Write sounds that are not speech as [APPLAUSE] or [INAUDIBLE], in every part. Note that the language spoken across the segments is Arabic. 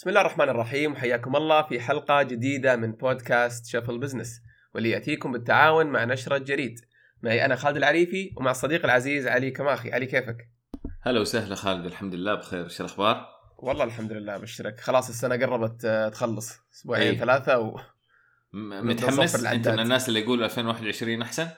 بسم الله الرحمن الرحيم وحياكم الله في حلقة جديدة من بودكاست سوالف بزنس واللي يأتيكم بالتعاون مع نشرة جريد معي أنا خالد العريفي ومع الصديق العزيز علي كماخي علي كيفك؟ هلا وسهلا خالد الحمد لله بخير إيش الأخبار؟ والله الحمد لله بشرك خلاص السنة قربت آه، تخلص أسبوعين أي. ثلاثة و... متحمس. أنت من الناس اللي يقولوا 2021 أحسن؟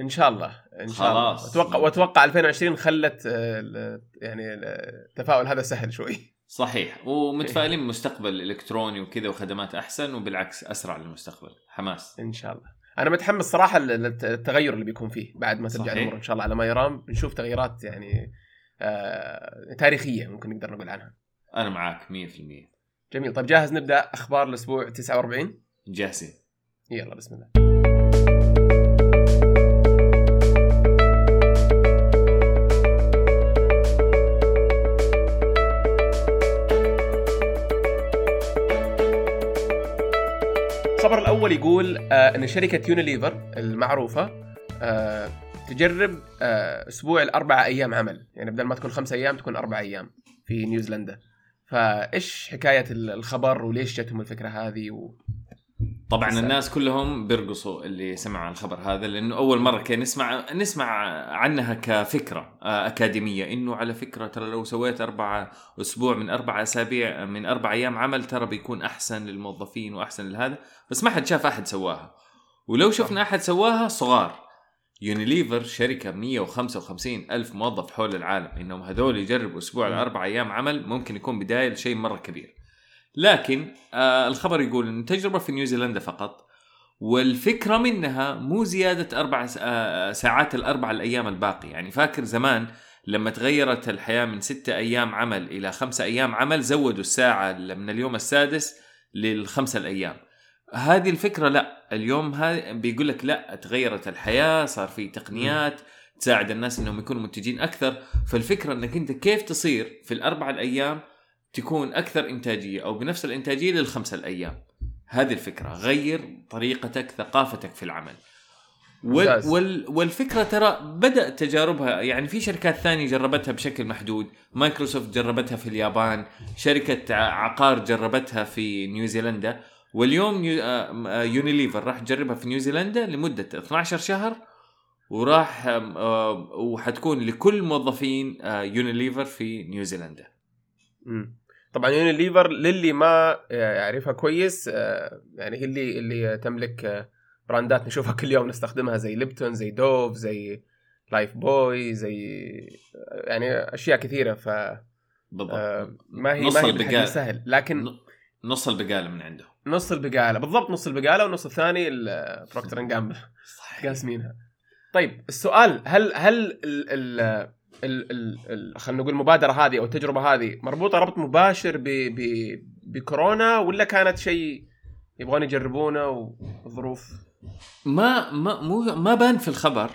إن شاء الله إن شاء الله خلاص. أتوقع وأتوقع 2020 خلت آه، يعني التفاؤل هذا سهل شوي صحيح. ومتفائلين مستقبل إلكتروني وكذا وخدمات أحسن وبالعكس أسرع للمستقبل. حماس. إن شاء الله. أنا متحمس صراحة للتغير اللي بيكون فيه بعد ما ترجع. الأمور إن شاء الله على ما يرام. بنشوف تغييرات يعني آه تاريخية ممكن نقدر نقول عنها. أنا معاك 100% جميل. طيب جاهز نبدأ أخبار الأسبوع 49 جاهزين. يلا بسم الله. الخبر الأول يقول آه إن شركة يونيليفر المعروفة آه تجرب آه أسبوع الأربع أيام عمل. يعني بدل ما تكون خمس أيام تكون أربع أيام في نيوزيلندا. فإيش حكاية الخبر وليش جتهم الفكرة هذه و... طبعا تسأل. الناس كلهم بيرسلوا لي عن الخبر هذا لأنه أول مرة كان نسمع نسمع عنها كفكرة آه، أكاديمية. إنه على فكرة ترى لو سويت أربع أسبوع من أربع أسابيع من أربع أيام عمل ترى بيكون أحسن للموظفين وأحسن لهذا. بس ما حد شاف أحد سواها. ولو شفنا أحد سواها صغار. يونيليفر شركة 155 ألف موظف حول العالم. إنهم هذول يجربوا أسبوع. لأربع أيام عمل ممكن يكون بداية لشيء مرة كبير. لكن آه الخبر يقول إن تجربة في نيوزيلندا فقط والفكرة منها مو زيادة أربع آه ساعات الأربع الأيام الباقي. يعني فاكر زمان لما تغيرت الحياة من ستة أيام عمل إلى خمسة أيام عمل زودوا الساعة من اليوم السادس للخمسة الأيام. هذه الفكرة لا. اليوم بيقول لك لا تغيرت الحياة صار في تقنيات تساعد الناس إنهم يكونوا منتجين أكثر. فالفكرة إنك أنت كيف تصير في الأربع الأيام تكون أكثر إنتاجية أو بنفس الإنتاجية للخمسة الأيام. هذه الفكرة. غير طريقتك ثقافتك في العمل. وال. وال والفكرة ترى بدات تجاربها يعني في شركات ثانية جربتها بشكل محدود. مايكروسوفت جربتها في اليابان. شركة عقار جربتها في نيوزيلندا. واليوم نيو آه، آه، يونيليفر راح تجربها في نيوزيلندا لمدة 12 شهر. وراح آه، وحتكون لكل موظفين يونيليفر في نيوزيلندا. مم. طبعا يونيليفر للي ما يعرفها كويس آه، يعني هي اللي اللي تملك آه، براندات نشوفها كل يوم نستخدمها زي ليبتون زي دوف زي لايف بوي زي آه، يعني أشياء كثيرة. ف بالضبط. آه، ما هي نص ما هي البقالة. سهل لكن نص البقالة من عنده نص البقالة. بالضبط نص البقالة والنص الثاني بروكتر اند جامبل قاسمينها. طيب السؤال هل هل ال ال خلينا نقول المبادرة هذه أو التجربة هذه مربوطة ربط مباشر ب ب بكورونا ولا كانت شيء يبغون يجربونه وظروف؟ ما ما مو ما بان في الخبر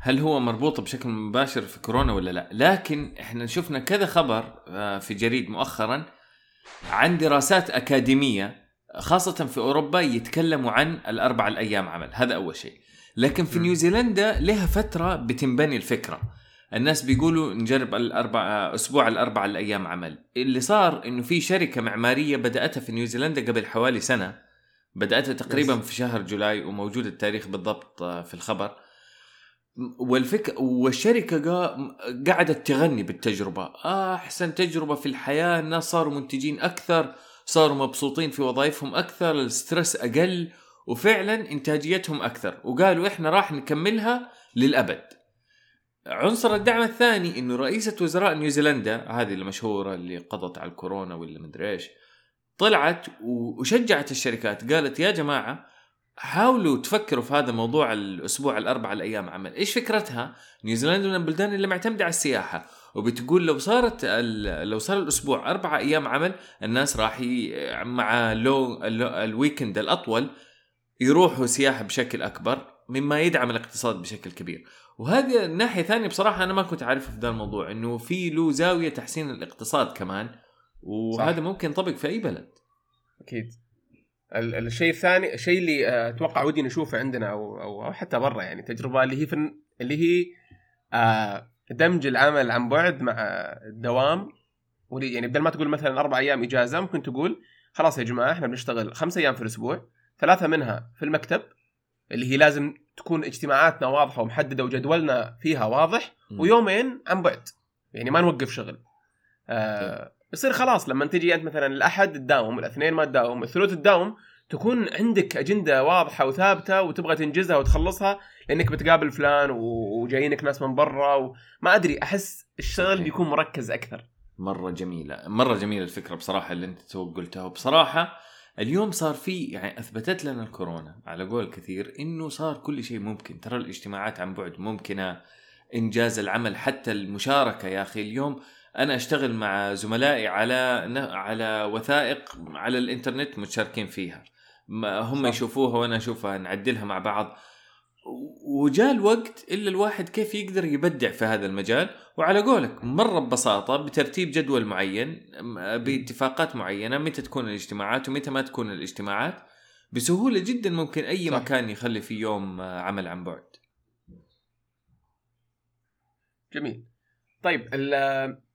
هل هو مربوط بشكل مباشر في كورونا ولا لا لكن إحنا شفنا كذا خبر آه، في جريد مؤخرا عن دراسات أكاديمية خاصة في أوروبا يتكلموا عن الأربع الأيام عمل هذا أول شيء. لكن في. نيوزيلندا لها فترة بتنبني الفكرة. الناس بيقولوا نجرب الأربع أسبوع الأربع الأيام عمل. اللي صار إنه في شركة معمارية بدأتها في نيوزيلندا قبل حوالي سنة. بدأتها تقريبا. في شهر July وموجود التاريخ بالضبط آه، في الخبر. والفك والشركة قا- قعدت تغني بالتجربة. آه أحسن تجربة في الحياة الناس صاروا منتجين أكثر صاروا مبسوطين في وظائفهم أكثر ال stress أقل وفعلا إنتاجيتهم أكثر. وقالوا إحنا راح نكملها للأبد. عنصر الدعم الثاني إنه رئيسة وزراء نيوزيلندا هذه المشهورة اللي قضت على الكورونا ولا مدري إيش طلعت وشجعت الشركات قالت يا جماعة حاولوا تفكروا في هذا موضوع الأسبوع الأربع الأيام عمل. إيش فكرتها؟ نيوزيلندا من البلدان اللي معتمدة على السياحة. وبتقول لو صارت لو صار الأسبوع أربع أيام عمل الناس راح. مع لو... ال weekend الأطول يروحوا سياحة بشكل أكبر مما يدعم الاقتصاد بشكل كبير. وهذه الناحية ثانية بصراحة أنا ما كنت عارف في ذا الموضوع إنه في له زاوية تحسين الاقتصاد كمان وهذا صح. ممكن ينطبق في أي بلد أكيد ال- الشيء الثاني الشيء اللي آه، أتوقع ودي نشوفه عندنا أو أو أو حتى برا يعني تجربة اللي هي في اللي هي آه، دمج العمل عن بعد مع الدوام يعني بدل ما تقول مثلا أربع أيام إجازة ممكن تقول خلاص يا جماعة إحنا بنشتغل خمس أيام في الأسبوع ثلاثة منها في المكتب اللي هي لازم تكون اجتماعاتنا واضحة ومحددة وجدولنا فيها واضح. ويومين عن بعد. يعني ما نوقف شغل. آه يصير خلاص لما تجي أنت مثلا الأحد تداوم الاثنين ما تداوم الثلاث تداوم تكون عندك أجندة واضحة وثابتة وتبغى تنجزها وتخلصها لأنك بتقابل فلان وجايينك ناس من برا وما أدري أحس الشغل صحيح. بيكون مركز أكثر. مرة جميلة. مرة جميلة الفكرة بصراحة اللي أنت تو قلتها. وبصراحة اليوم صار في يعني أثبتت لنا الكورونا على قول كثير إنه صار كل شيء ممكن. ترى الاجتماعات عن بعد ممكنة إنجاز العمل حتى المشاركة يا أخي. اليوم أنا أشتغل مع زملائي على على وثائق على الإنترنت متشاركين فيها. هم. يشوفوها وأنا أشوفها نعدلها مع بعض. وجاء الوقت إلا الواحد كيف يقدر يبدع في هذا المجال. وعلى قولك مرة ببساطة بترتيب جدول معين باتفاقات معينة متى تكون الاجتماعات ومتى ما تكون الاجتماعات. بسهولة جدا ممكن أي صح. مكان يخلي فيه يوم آه، عمل عن بعد. جميل. طيب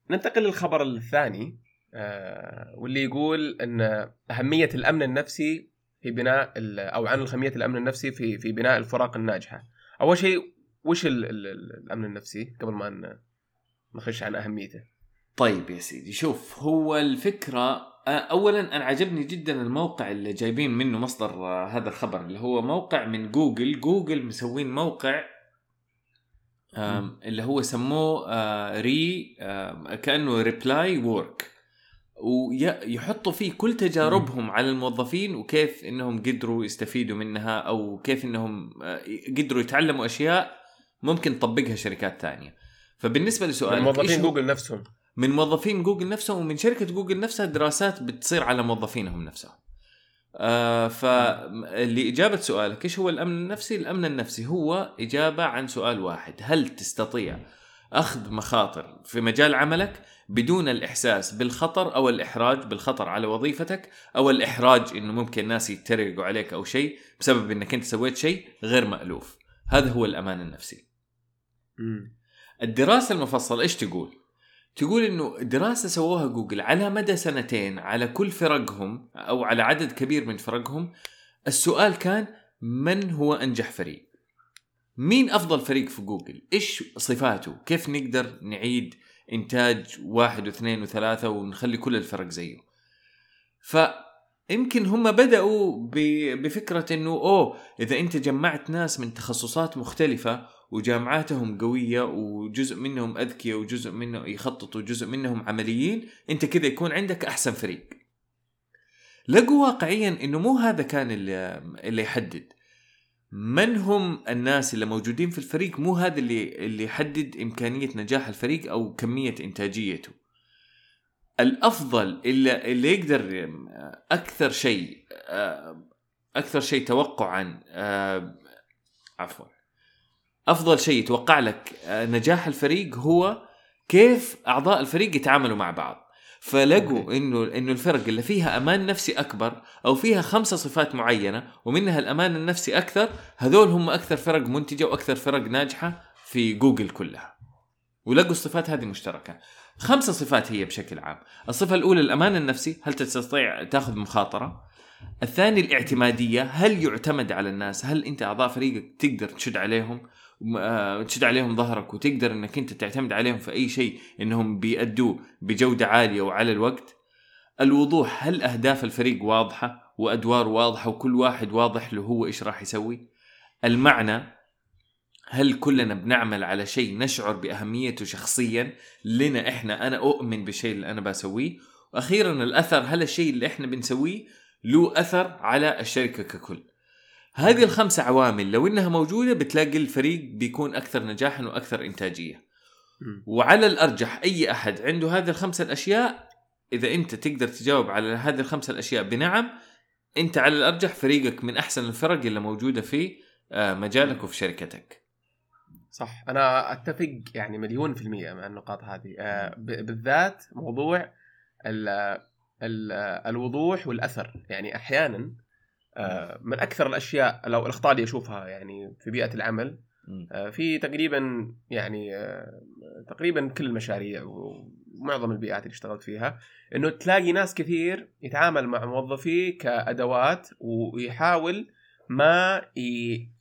ننتقل للخبر الثاني آه، واللي يقول إن أهمية الأمن النفسي في بناء أو عن اهميه الأمن النفسي في في بناء الفرق الناجحة. أول شيء وش ال ال ال الأمن النفسي قبل ما نخش عن أهميته؟ طيب يا سيدي شوف هو الفكرة آه، أولا أنا عجبني جدا الموقع اللي جايبين منه مصدر آه، هذا الخبر اللي هو موقع من جوجل جوجل مسوين موقع اللي هو سموه آه، re آم، كأنه reply work ويحطوا فيه كل تجاربهم على الموظفين وكيف إنهم قدروا يستفيدوا منها أو كيف إنهم آه، قدروا يتعلموا أشياء ممكن تطبقها شركات ثانية فبالنسبة لسؤالك من موظفين إيش جوجل نفسهم. من موظفين جوجل نفسهم ومن شركة جوجل نفسها دراسات بتصير على موظفينهم نفسهم. آه فلإجابة سؤالك إيش هو الأمن النفسي؟ الأمن النفسي هو إجابة عن سؤال واحد، هل تستطيع أخذ مخاطر في مجال عملك بدون الإحساس بالخطر أو الإحراج بالخطر على وظيفتك أو الإحراج إنه ممكن ناس يتريقوا عليك أو شيء بسبب إنك أنت سويت شيء غير مألوف. هذا هو الأمان النفسي. مم. الدراسة المفصلة إيش تقول؟ تقول إنه دراسة سووها جوجل على مدى سنتين على كل فرقهم أو على عدد كبير من فرقهم السؤال كان من هو أنجح فريق؟ مين أفضل فريق في جوجل؟ إيش صفاته؟ كيف نقدر نعيد إنتاج واحد واثنين وثلاثة ونخلي كل الفرق زيه؟ فيمكن هم بدأوا بفكرة إنه أوه إذا أنت جمعت ناس من تخصصات مختلفة وجامعاتهم قوية وجزء منهم أذكياء وجزء منهم يخططوا وجزء منهم عمليين أنت كذا يكون عندك أحسن فريق لقوا واقعيا أنه مو هذا كان اللي, اللي يحدد من هم الناس اللي موجودين في الفريق؟ مو هذا اللي اللي يحدد إمكانية نجاح الفريق أو كمية إنتاجيته. الأفضل اللي, اللي يقدر أكثر شيء أكثر شيء توقعا عفوا أفضل شيء يتوقع لك نجاح الفريق هو كيف أعضاء الفريق يتعاملوا مع بعض. فلقوا. إنه إنه الفرق اللي فيها أمان نفسي أكبر أو فيها خمسة صفات معينة ومنها الأمان النفسي أكثر هذول هم أكثر فرق منتجة وأكثر فرق ناجحة في جوجل كلها. ولقوا الصفات هذه مشتركة. خمسة صفات هي بشكل عام. الصفة الأولى الأمان النفسي هل تستطيع تأخذ مخاطرة؟ الثاني الإعتمادية هل يعتمد على الناس؟ هل أنت أعضاء فريقك تقدر تشد عليهم؟ تشد عليهم ظهرك وتقدر إنك أنت تعتمد عليهم في أي شيء إنهم بيأدوه بجودة عالية وعلى الوقت. الوضوح هل أهداف الفريق واضحة وأدوار واضحة وكل واحد واضح له هو إيش راح يسوي؟ المعنى هل كلنا بنعمل على شيء نشعر بأهميته شخصيا؟ لنا إحنا أنا أؤمن بالشيء اللي أنا بسويه. وأخيرا الأثر هل الشيء اللي إحنا بنسويه له أثر على الشركة ككل؟ هذه الخمسة عوامل لو إنها موجودة بتلاقي الفريق بيكون أكثر نجاحا وأكثر إنتاجية. وعلى الأرجح أي أحد عنده هذه الخمسة الأشياء إذا أنت تقدر تجاوب على هذه الخمسة الأشياء بنعم أنت على الأرجح فريقك من أحسن الفرق اللي موجودة في آه، مجالك وفي شركتك. صح. أنا أتفق يعني مليون في المية مع النقاط هذه. آه، بالذات موضوع ال ال الوضوح والأثر. يعني أحيانا من أكثر الأشياء لو الاخطاء اللي أشوفها يعني في بيئة العمل آه، في تقريبا يعني آه، تقريبا كل المشاريع و- معظم البيئات اللي اشتغلت فيها إنه تلاقي ناس كثير يتعامل مع موظفيه كأدوات ويحاول ما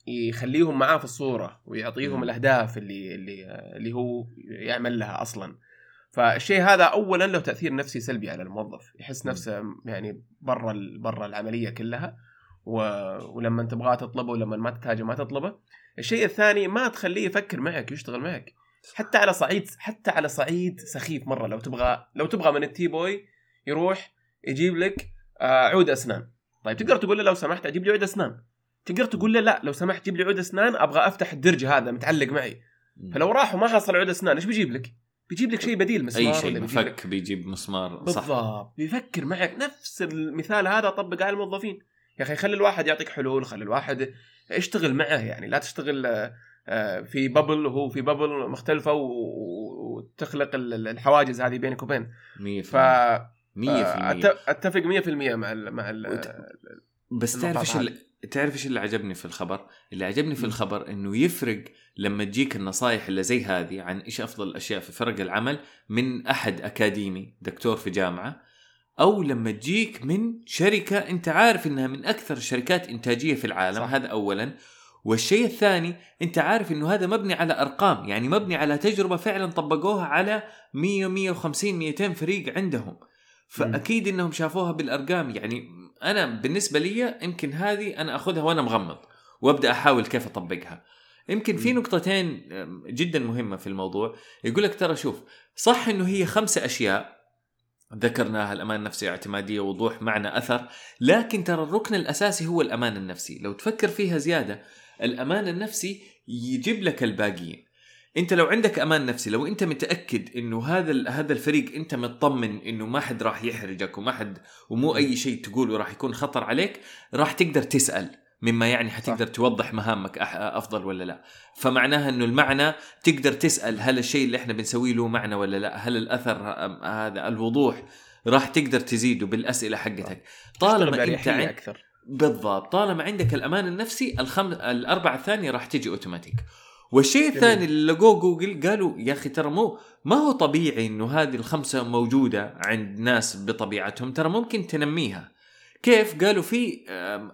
يخليهم معاه في الصورة ويعطيهم. الأهداف اللي اللي اللي هو يعمل لها أصلا فالشيء هذا اولا له تأثير نفسي سلبي على الموظف يحس. نفسه يعني برا برا العملية كلها و... ولما تبغاه تطلبه ولما ما تحتاجه ما تطلبه. الشيء الثاني ما تخليه يفكر معك ويشتغل معك. حتى على صعيد حتى على صعيد سخيف مرة. لو تبغى لو تبغى من التي بوي يروح يجيب لك آه، عود أسنان. طيب تقدر تقول له لو سمحت أجيب لي عود أسنان؟ تقدر تقول له لا لو سمحت جيب لي عود أسنان أبغى أفتح الدرج هذا متعلق معي. فلو راح وما حصل عود أسنان إيش بيجيب لك؟ بيجيب لك شيء بديل مسمار أي شيء مفك بيجيب مسمار صح. بالضبط. بيفكر معك. نفس المثال هذا طبق على الموظفين. يا أخي خلي الواحد يعطيك حلول خلي الواحد اشتغل معه يعني. لا تشتغل آه، في ببل وهو في ببل مختلفة وتخلق ال- ال- الحواجز هذه بينك وبين. 100% ف 100% آه، أتفق 100% مع ال مع ال وت- بس تعرف إيش تعرف إيش اللي عجبني في الخبر؟ اللي عجبني في. الخبر إنه يفرق لما تجيك النصائح اللي زي هذه عن إيش أفضل الأشياء في فرق العمل من أحد أكاديمي دكتور في جامعة أو لما تجيك من شركة أنت عارف إنها من أكثر الشركات إنتاجية في العالم صح. هذا اولا. والشيء الثاني أنت عارف إنه هذا مبني على أرقام يعني مبني على تجربة فعلا طبقوها على 100 150 200 فريق عندهم. فأكيد إنهم شافوها بالأرقام. يعني أنا بالنسبة لي يمكن هذه أنا أخذها وأنا مغمض وأبدأ أحاول كيف أطبقها. يمكن في. نقطتين جدا مهمة في الموضوع. يقول لك ترى شوف صح إنه هي خمسة أشياء ذكرناها الأمان النفسي اعتمادية وضوح معنى أثر لكن ترى الركن الأساسي هو الأمان النفسي. لو تفكر فيها زيادة الأمان النفسي يجيب لك الباقيين. أنت لو عندك أمان نفسي لو أنت متأكد إنه هذا هذا الفريق أنت مطمن إنه ما حد راح يحرجك وما حد ومو أي شيء تقوله راح يكون خطر عليك راح تقدر تسأل. مما يعني حتقدر توضح مهامك أفضل ولا لا. فمعناها إنه المعنى تقدر تسأل هل الشيء اللي إحنا بنسويه له معنى ولا لا؟ هل الأثر هذا؟ الوضوح راح تقدر تزيده بالأسئلة حقتك. طالما أنت. أكثر. بالضبط. طالما عندك الأمان النفسي الخم... الأربعة الثانية راح تجي أوتوماتيك. والشيء. الثاني اللي لقوه جوجل قالوا يا أخي ترى مو ما هو طبيعي إنه هذه الخمسة موجودة عند ناس بطبيعتهم ترى ممكن تنميها. كيف قالوا في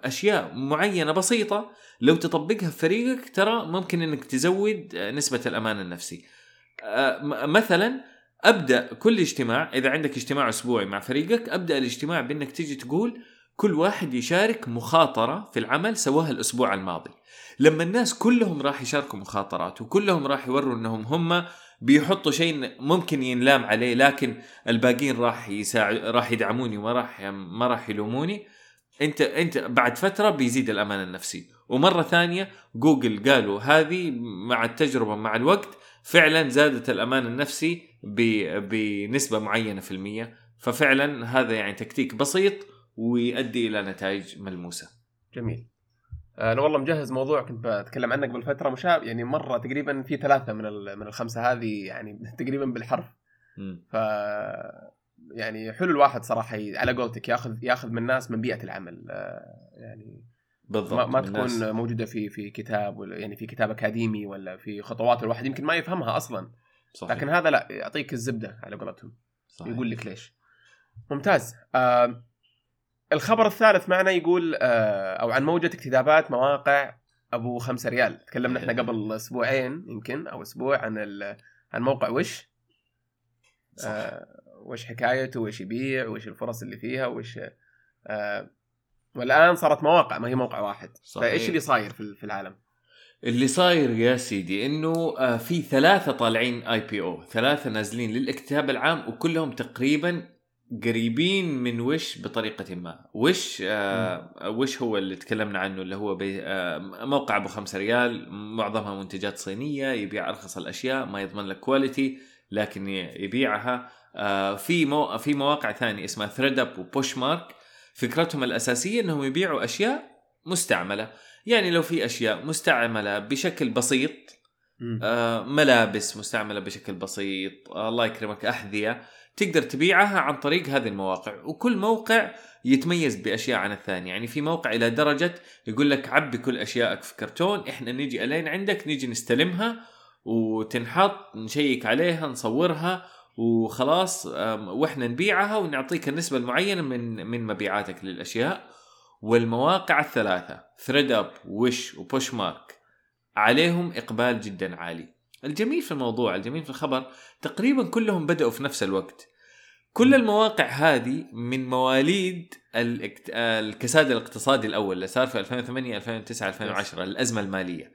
أشياء معينة بسيطة لو تطبقها في فريقك ترى ممكن إنك تزود آه، نسبة الأمان النفسي. آه، مثلا أبدأ كل اجتماع إذا عندك اجتماع أسبوعي مع فريقك أبدأ الاجتماع بإنك تيجي تقول كل واحد يشارك مخاطرة في العمل سواها الأسبوع الماضي. لما الناس كلهم راح يشاركوا مخاطرات وكلهم راح يوروا إنهم هم بيحطوا شيء ممكن ينلام عليه لكن الباقيين راح يساعد راح يدعموني وما راح ما راح يلوموني. انت انت بعد فترة بيزيد الأمان النفسي. ومرة ثانية جوجل قالوا هذه مع التجربة مع الوقت فعلا زادت الأمان النفسي بنسبة معينة في المية. ففعلا هذا يعني تكتيك بسيط ويؤدي إلى نتائج ملموسة. جميل. أنا والله مجهز موضوع كنت بتكلم عنه قبل فتره مشابه يعني مرة تقريبا في ثلاثة من من الخمسة هذه يعني [LAUGHS] تقريبا بالحرف. ف يعني حلو الواحد صراحة على قولتك ياخذ ياخذ من ناس من بيئة العمل آه، يعني بالضبط ما, ما من الناس. تكون موجودة في في كتاب ولا يعني في كتاب أكاديمي ولا في خطوات الواحد يمكن ما يفهمها أصلا صحيح. لكن هذا لا يعطيك الزبدة على قولتهم. يقول لك ليش ممتاز آه الخبر الثالث معنا يقول آه أو عن موجة اكتتابات مواقع أبو خمسة ريال تكلمنا إحنا قبل أسبوعين يمكن أو أسبوع عن عن موقع وش صح. آه وش حكايته وش يبيع وش الفرص اللي فيها وش آه والآن صارت مواقع ما هي موقع واحد صحيح. فإيش اللي صاير في العالم اللي صاير يا سيدي إنه في ثلاثة طالعين اي بي أو ثلاثة نازلين للاكتتاب العام وكلهم تقريبا قريبين من وش بطريقة ما. وش آه وش هو اللي تكلمنا عنه؟ اللي هو بي آه موقع أبو خمسة ريال معظمها منتجات صينية يبيع أرخص الأشياء ما يضمن لك quality لكن يبيعها. آه في مو في مواقع ثانية اسمها ThredUp و Poshmark فكرتهم الأساسية إنهم يبيعوا أشياء مستعملة. يعني لو في أشياء مستعملة بشكل بسيط. آه، ملابس مستعملة بشكل بسيط آه، الله يكرمك أحذية تقدر تبيعها عن طريق هذه المواقع وكل موقع يتميز بأشياء عن الثاني يعني في موقع إلى درجة يقول لك عبي كل اشيائك في كرتون إحنا نجي ألين عندك نجي نستلمها وتنحط نشيك عليها نصورها وخلاص وإحنا نبيعها ونعطيك النسبة المعينة من من مبيعاتك للأشياء. والمواقع الثلاثة ThredUp و Wish و Poshmark عليهم إقبال جدا عالي. الجميل في الموضوع الجميل في الخبر تقريبا كلهم بدأوا في نفس الوقت. كل المواقع هذه من مواليد الكساد الاقتصادي الأول اللي صار في 2008 2009 2010 الأزمة المالية.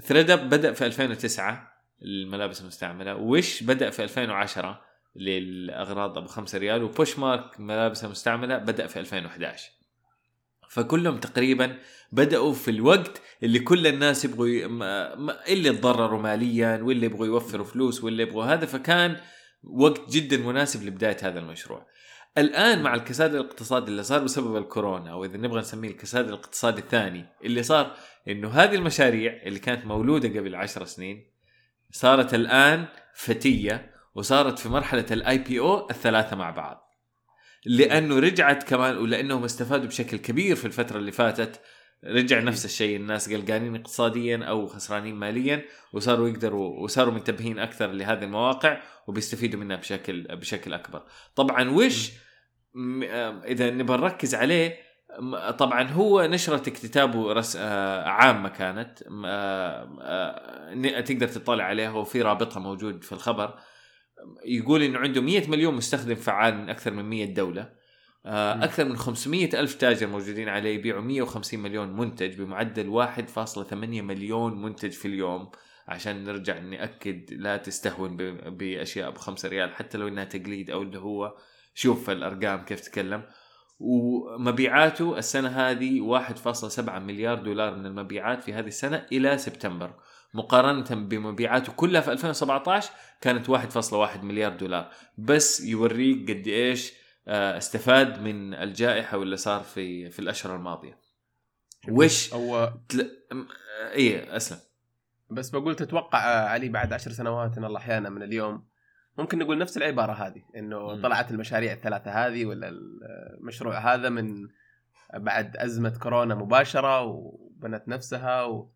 ThredUp بدأ في 2009 الملابس المستعملة. Wish بدأ في 2010 للأغراض أبو 5 ريال و Poshmark ملابس المستعمله بدأ في 2011 فكلهم تقريبا بدأوا في الوقت اللي كل الناس يبغوا ي... اللي تضرروا ماليا واللي يبغوا يوفروا فلوس واللي يبغوا هذا فكان وقت جدا مناسب لبداية هذا المشروع. الآن مع الكساد الاقتصادي اللي صار بسبب الكورونا أو إذا نبغى نسميه الكساد الاقتصادي الثاني اللي صار إنه هذه المشاريع اللي كانت مولودة قبل عشر سنين صارت الآن فتية وصارت في مرحلة الاي بي أو الثلاثة مع بعض. لأنه رجعت كمان ولأنهم استفادوا بشكل كبير في الفترة اللي فاتت رجع نفس الشيء الناس قلقانين اقتصاديا أو خسرانين ماليا وصاروا يقدروا وصاروا منتبهين أكثر لهذه المواقع وبيستفيدوا منها بشكل بشكل أكبر. طبعا وش آه، إذا نبغى نركز عليه طبعا هو نشرة كتابه رس آه، عامة كانت آه، تقدر تطلع عليها وفي رابطها موجود في الخبر يقول انه عنده 100 مليون مستخدم فعال من أكثر من 100 دولة. آه،. أكثر من 500 ألف تاجر موجودين عليه يبيعوا 150 مليون منتج بمعدل 1.8 مليون منتج في اليوم. عشان نرجع نأكد لا تستهون بأشياء ب 5 ريال حتى لو إنها تقليد أو اللي هو شوف الأرقام كيف تتكلم. ومبيعاته السنة هذه 1.7 مليار دولار من المبيعات في هذه السنة إلى سبتمبر. مقارنة بمبيعاته كلها في 2017 كانت 1.1 مليار دولار. بس يوريك قد إيش آه، استفاد من الجائحة واللي صار في في الأشهر الماضية. وش أو تل... م- إيه أسلم. بس بقول تتوقع آه، علي بعد عشر سنوات إن الله أحيانا من اليوم ممكن نقول نفس العبارة هذه مم. طلعت المشاريع الثلاثة هذه ولا المشروع هذا من بعد أزمة كورونا مباشرة وبنت نفسها و...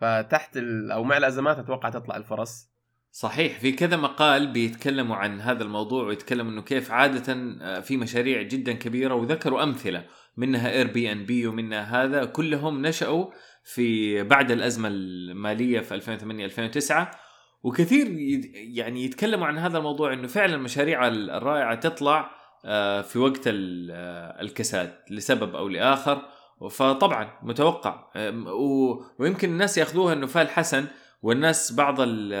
فتحت ال... أو مع الأزمات أتوقع تطلع الفرص صحيح في كذا مقال بيتكلموا عن هذا الموضوع ويتكلموا إنه كيف عادة آه، في مشاريع جدا كبيرة وذكروا أمثلة منها اير بي ان بي ومنها هذا كلهم نشأوا في بعد الأزمة المالية في 2008 2009 وكثير يعني يتكلموا عن هذا الموضوع إنه فعلا المشاريع الرائعة تطلع آه، في وقت آه، الكساد لسبب أو لآخر. فطبعا متوقع. ويمكن الناس ياخذوها إنه فال حسن والناس بعض ال-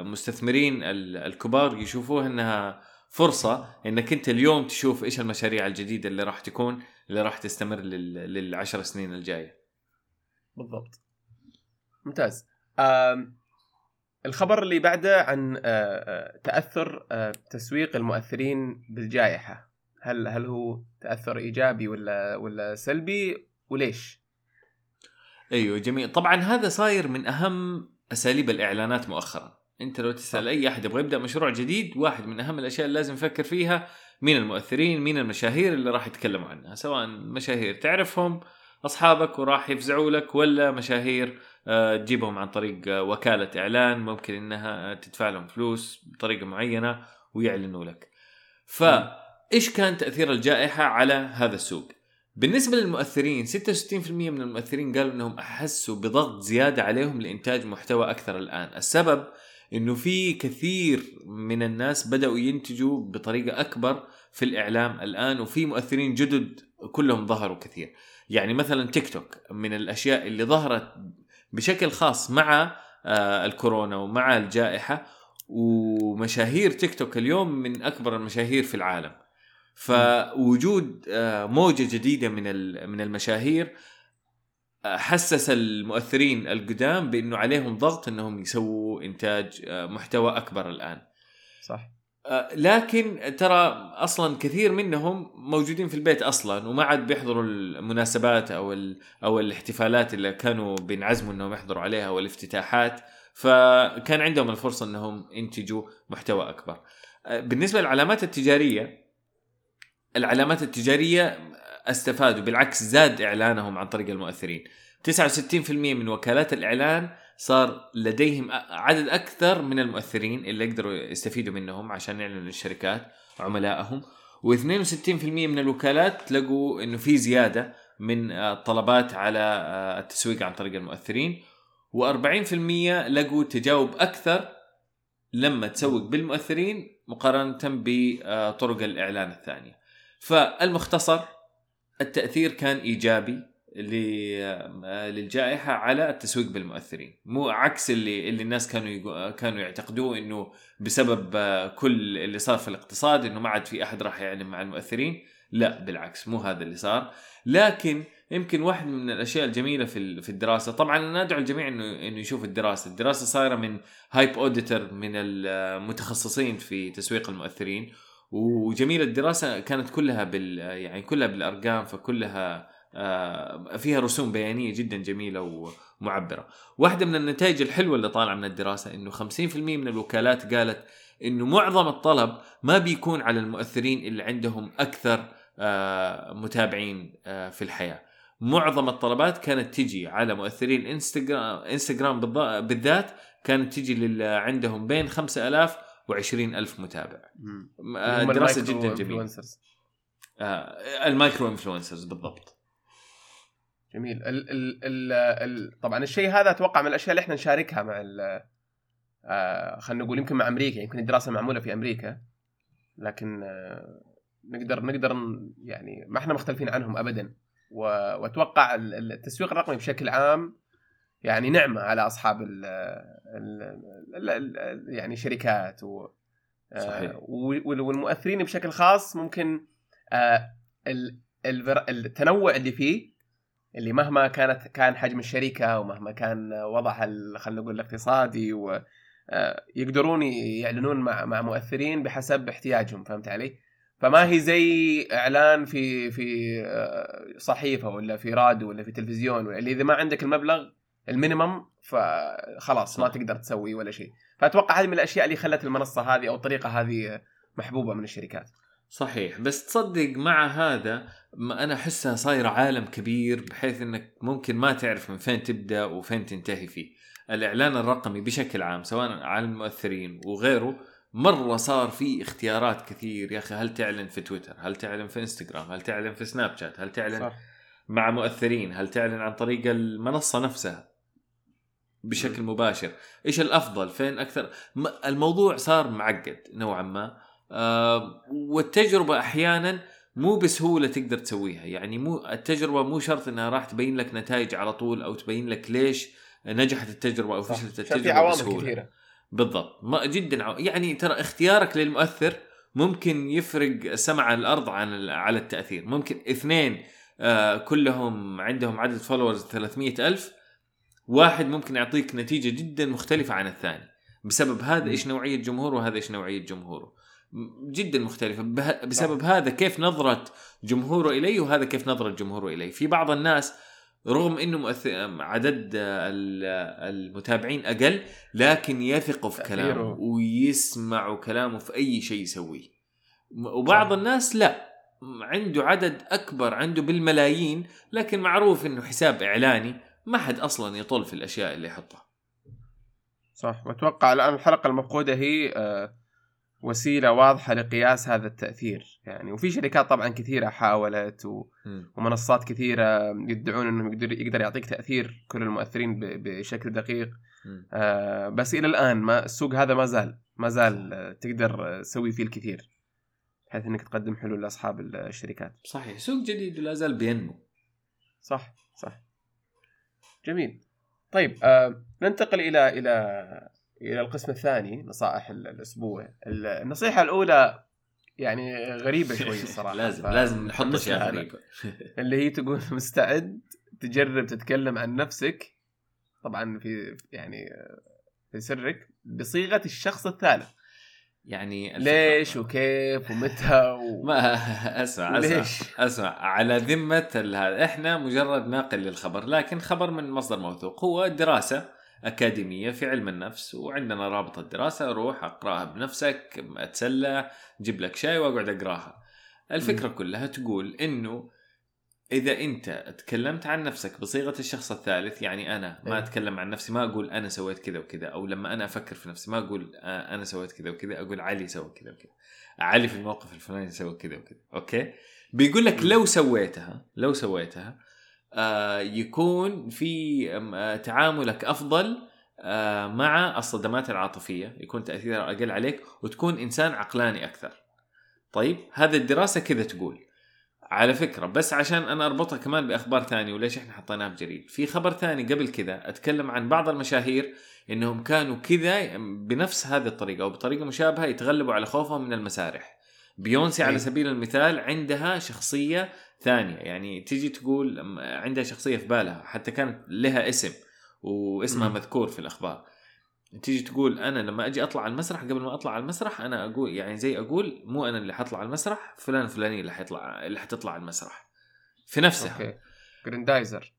المستثمرين ال- الكبار يشوفوها إنها فرصة إنك أنت اليوم تشوف إيش المشاريع الجديدة اللي راح تكون اللي راح تستمر لل- للعشر سنين الجاية. بالضبط. ممتاز. الخبر اللي بعده عن تأثر آه، تسويق المؤثرين بالجائحة. هل هل هو تأثر إيجابي ولا ولا سلبي؟ وليش؟ أيوه جميل. طبعا هذا صاير من أهم أساليب الإعلانات مؤخرا. أنت لو تسأل. أي أحد يبغى يبدأ مشروع جديد واحد من أهم الأشياء اللي لازم يفكر فيها مين المؤثرين مين المشاهير اللي راح يتكلموا عنها. سواء مشاهير تعرفهم أصحابك وراح يفزعوا لك ولا مشاهير آه، تجيبهم عن طريق آه، وكالة إعلان ممكن إنها تدفع لهم فلوس بطريقة معينة ويعلنوا لك. فايش كان تأثير الجائحة على هذا السوق؟ بالنسبة للمؤثرين 66% من المؤثرين قالوا إنهم أحسوا بضغط زيادة عليهم لإنتاج محتوى أكثر الآن. السبب إنه في كثير من الناس بدأوا ينتجوا بطريقة أكبر في الإعلام الآن وفي مؤثرين جدد كلهم ظهروا كثير. يعني مثلا تيك توك من الأشياء اللي ظهرت بشكل خاص مع آه، الكورونا ومع الجائحة ومشاهير تيك توك اليوم من أكبر المشاهير في العالم. فوجود آه، موجة جديدة من من المشاهير آه، حسس المؤثرين القدام بأنه عليهم ضغط إنهم يسووا إنتاج آه، محتوى أكبر الآن. صح. لكن ترى أصلا كثير منهم موجودين في البيت أصلا وما عاد بيحضروا المناسبات أو أو الاحتفالات اللي كانوا بينعزموا إنهم يحضروا عليها والافتتاحات. فكان عندهم الفرصة إنهم ينتجوا محتوى أكبر. بالنسبة للعلامات التجارية العلامات التجارية استفادوا بالعكس زاد إعلانهم عن طريق المؤثرين. 69% من وكالات الإعلان صار لديهم عدد أكثر من المؤثرين اللي يقدروا يستفيدوا منهم عشان يعلنوا للشركات عملائهم. و62% من الوكالات لقوا إنه في زيادة من الطلبات على التسويق عن طريق المؤثرين. و40% لقوا تجاوب أكثر لما تسوق بالمؤثرين مقارنة بطرق الإعلان الثانية. فالمختصر التأثير كان إيجابي للجائحة على التسويق بالمؤثرين. مو عكس اللي اللي الناس كانوا كانوا يعتقدوه إنه بسبب كل اللي صار في الاقتصاد إنه ما عاد في أحد راح يعلن مع المؤثرين. لا بالعكس مو هذا اللي صار. لكن يمكن واحد من الأشياء الجميلة في في الدراسة طبعا أنا أدعو الجميع انه إنه يشوف الدراسة. الدراسة صايرة من HypeAuditor من المتخصصين في تسويق المؤثرين. وجميله الدراسة كانت كلها بال يعني كلها بالأرقام فكلها آه، فيها رسوم بيانية جدا جميلة ومعبرة. واحدة من النتائج الحلوة اللي طالعة من الدراسة إنه 50% من الوكالات قالت إنه معظم الطلب ما بيكون على المؤثرين اللي عندهم أكثر آه، متابعين آه، في الحياة. معظم الطلبات كانت تجي على مؤثرين إنستغرام انستغرام بالذات كانت تجي للي عندهم بين 5000 و20000 متابع. مم. آه، هم دراسة المايكرو جدا جميلة. influencers. آه، ال micro influencers بالضبط. جميل ال ال ال ال طبعا الشيء هذا أتوقع من الأشياء اللي إحنا نشاركها مع ال آه خلينا نقول يمكن مع أمريكا يمكن الدراسة معمولة في أمريكا لكن آه نقدر نقدر يعني ما إحنا مختلفين عنهم ابدا وأتوقع ال- ال- التسويق الرقمي بشكل عام يعني نعمة على أصحاب ال ال ال ال يعني شركات و آه، صحيح. وال- والمؤثرين بشكل خاص ممكن آه، التنوع اللي فيه اللي مهما كانت كان حجم الشركة ومهما كان وضعها خلينا نقول الاقتصادي و آه، يقدرون يعلنون مع مع مؤثرين بحسب احتياجهم فهمت علي؟ فما هي زي إعلان في في صحيفة ولا في راديو ولا في تلفزيون ولا اللي إذا ما عندك المبلغ المينيمم فخلاص ما. تقدر تسوي ولا شيء. فأتوقع هذه من الأشياء اللي خلت المنصة هذه أو الطريقة هذه محبوبة من الشركات. صحيح. بس تصدق مع هذا ما أنا احسها صايره عالم كبير بحيث إنك ممكن ما تعرف من فين تبدأ وفين تنتهي فيه. الإعلان الرقمي بشكل عام سواء على المؤثرين وغيره مرة صار في اختيارات كثير. يا أخي هل تعلن في تويتر؟ هل تعلن في إنستغرام؟ هل تعلن في سناب شات؟ هل تعلن صح. مع مؤثرين؟ هل تعلن عن طريق المنصة نفسها؟ بشكل مباشر. إيش الأفضل؟ فين أكثر؟ الموضوع صار معقد نوعا ما. آه والتجربة أحيانا مو بسهولة تقدر تسويها. يعني مو التجربة مو شرط إنها راح تبين لك نتائج على طول أو تبين لك ليش نجحت التجربة أو. فشلت عشان في التجربة عوامل بسهولة. كثيرة. بالضبط. ما جدا عو... يعني ترى اختيارك للمؤثر ممكن يفرق على الأرض عن على التأثير. ممكن اثنين آه كلهم عندهم عدد فولورز 300 ألف. واحد ممكن يعطيك نتيجة جدا مختلفة عن الثاني. بسبب هذا إيش نوعية جمهوره وهذا إيش نوعية جمهوره. جدا مختلفة. بسبب هذا كيف نظرة جمهوره إليه وهذا كيف نظرة جمهوره إليه في بعض الناس رغم إنه عدد ال- المتابعين أقل لكن يثقوا في. كلامه ويسمعوا كلامه في أي شيء يسويه. وبعض. الناس لا. عنده عدد أكبر عنده بالملايين لكن معروف إنه حساب إعلاني. ما حد أصلا يطول في الأشياء اللي يحطها. صح. وأتوقع الآن الحلقة المفقودة هي آه، وسيلة واضحة لقياس هذا التأثير. يعني وفي شركات طبعا كثيرة حاولت و... ومنصات كثيرة يدعون إنهم يقدر يقدر يعطيك تأثير كل المؤثرين ب... بشكل دقيق. آه، بس إلى الآن ما السوق هذا ما زال ما زال تقدر تسوي فيه الكثير بحيث إنك تقدم حلول لأصحاب الشركات. صحيح. سوق جديد ولا زال بينمو. صح صح. جميل. طيب آه ننتقل إلى إلى إلى القسم الثاني نصائح ال- الأسبوع. ال- النصيحة الأولى يعني غريبة شوي [LAUGHS] الصراحه لازم ف- لازم نحط اشياء. غريبه [LAUGHS] اللي هي تقول [LAUGHS] مستعد تجرب تتكلم عن نفسك. طبعا في يعني في سرك بصيغة الشخص الثالث. يعني ليش وكيف ومتى و... [LAUGHS] ما أسمع أسمع وليش؟ أسمع على ذمة ال- هذا إحنا مجرد ناقل للخبر لكن خبر من مصدر موثوق هو دراسة أكاديمية في علم النفس وعندنا رابط الدراسة روح أقرأها بنفسك أتسلى جيب لك شاي وأقعد أقراها الفكرة مم. كلها تقول إنه إذا أنت تكلمت عن نفسك بصيغة الشخص الثالث يعني أنا ما إيه. أتكلم عن نفسي ما أقول أنا سويت كذا وكذا أو لما أنا أفكر في نفسي ما أقول آه، أنا سويت كذا وكذا أقول علي سوى كذا وكذا. علي في الموقف الفلاني سوى كذا وكذا okay؟ بيقول لك لو سويتها لو سويتها آه يكون في آه تعاملك أفضل آه مع الصدمات العاطفية يكون تأثيرها أقل عليك وتكون إنسان عقلاني أكثر. طيب؟ هذا الدراسة كذا تقول. على فكرة بس عشان أنا أربطها كمان بأخبار ثانية وليش إحنا حطيناها بجريد في خبر ثاني قبل كذا أتكلم عن بعض المشاهير إنهم كانوا كذا بنفس هذه الطريقة أو بطريقة مشابهة يتغلبوا على خوفهم من المسارح بيونسي على. سبيل المثال عندها شخصية ثانية يعني تيجي تقول عندها شخصية في بالها حتى كانت لها اسم واسمها. مذكور في الأخبار تيجي تقول أنا لما أجي أطلع على المسرح قبل ما أطلع على المسرح أنا أقول يعني زي أقول مو أنا اللي حطلع على المسرح فلان فلاني اللي حيطلع اللي حتطلع على المسرح. في نفسها. okay. جريندايزر.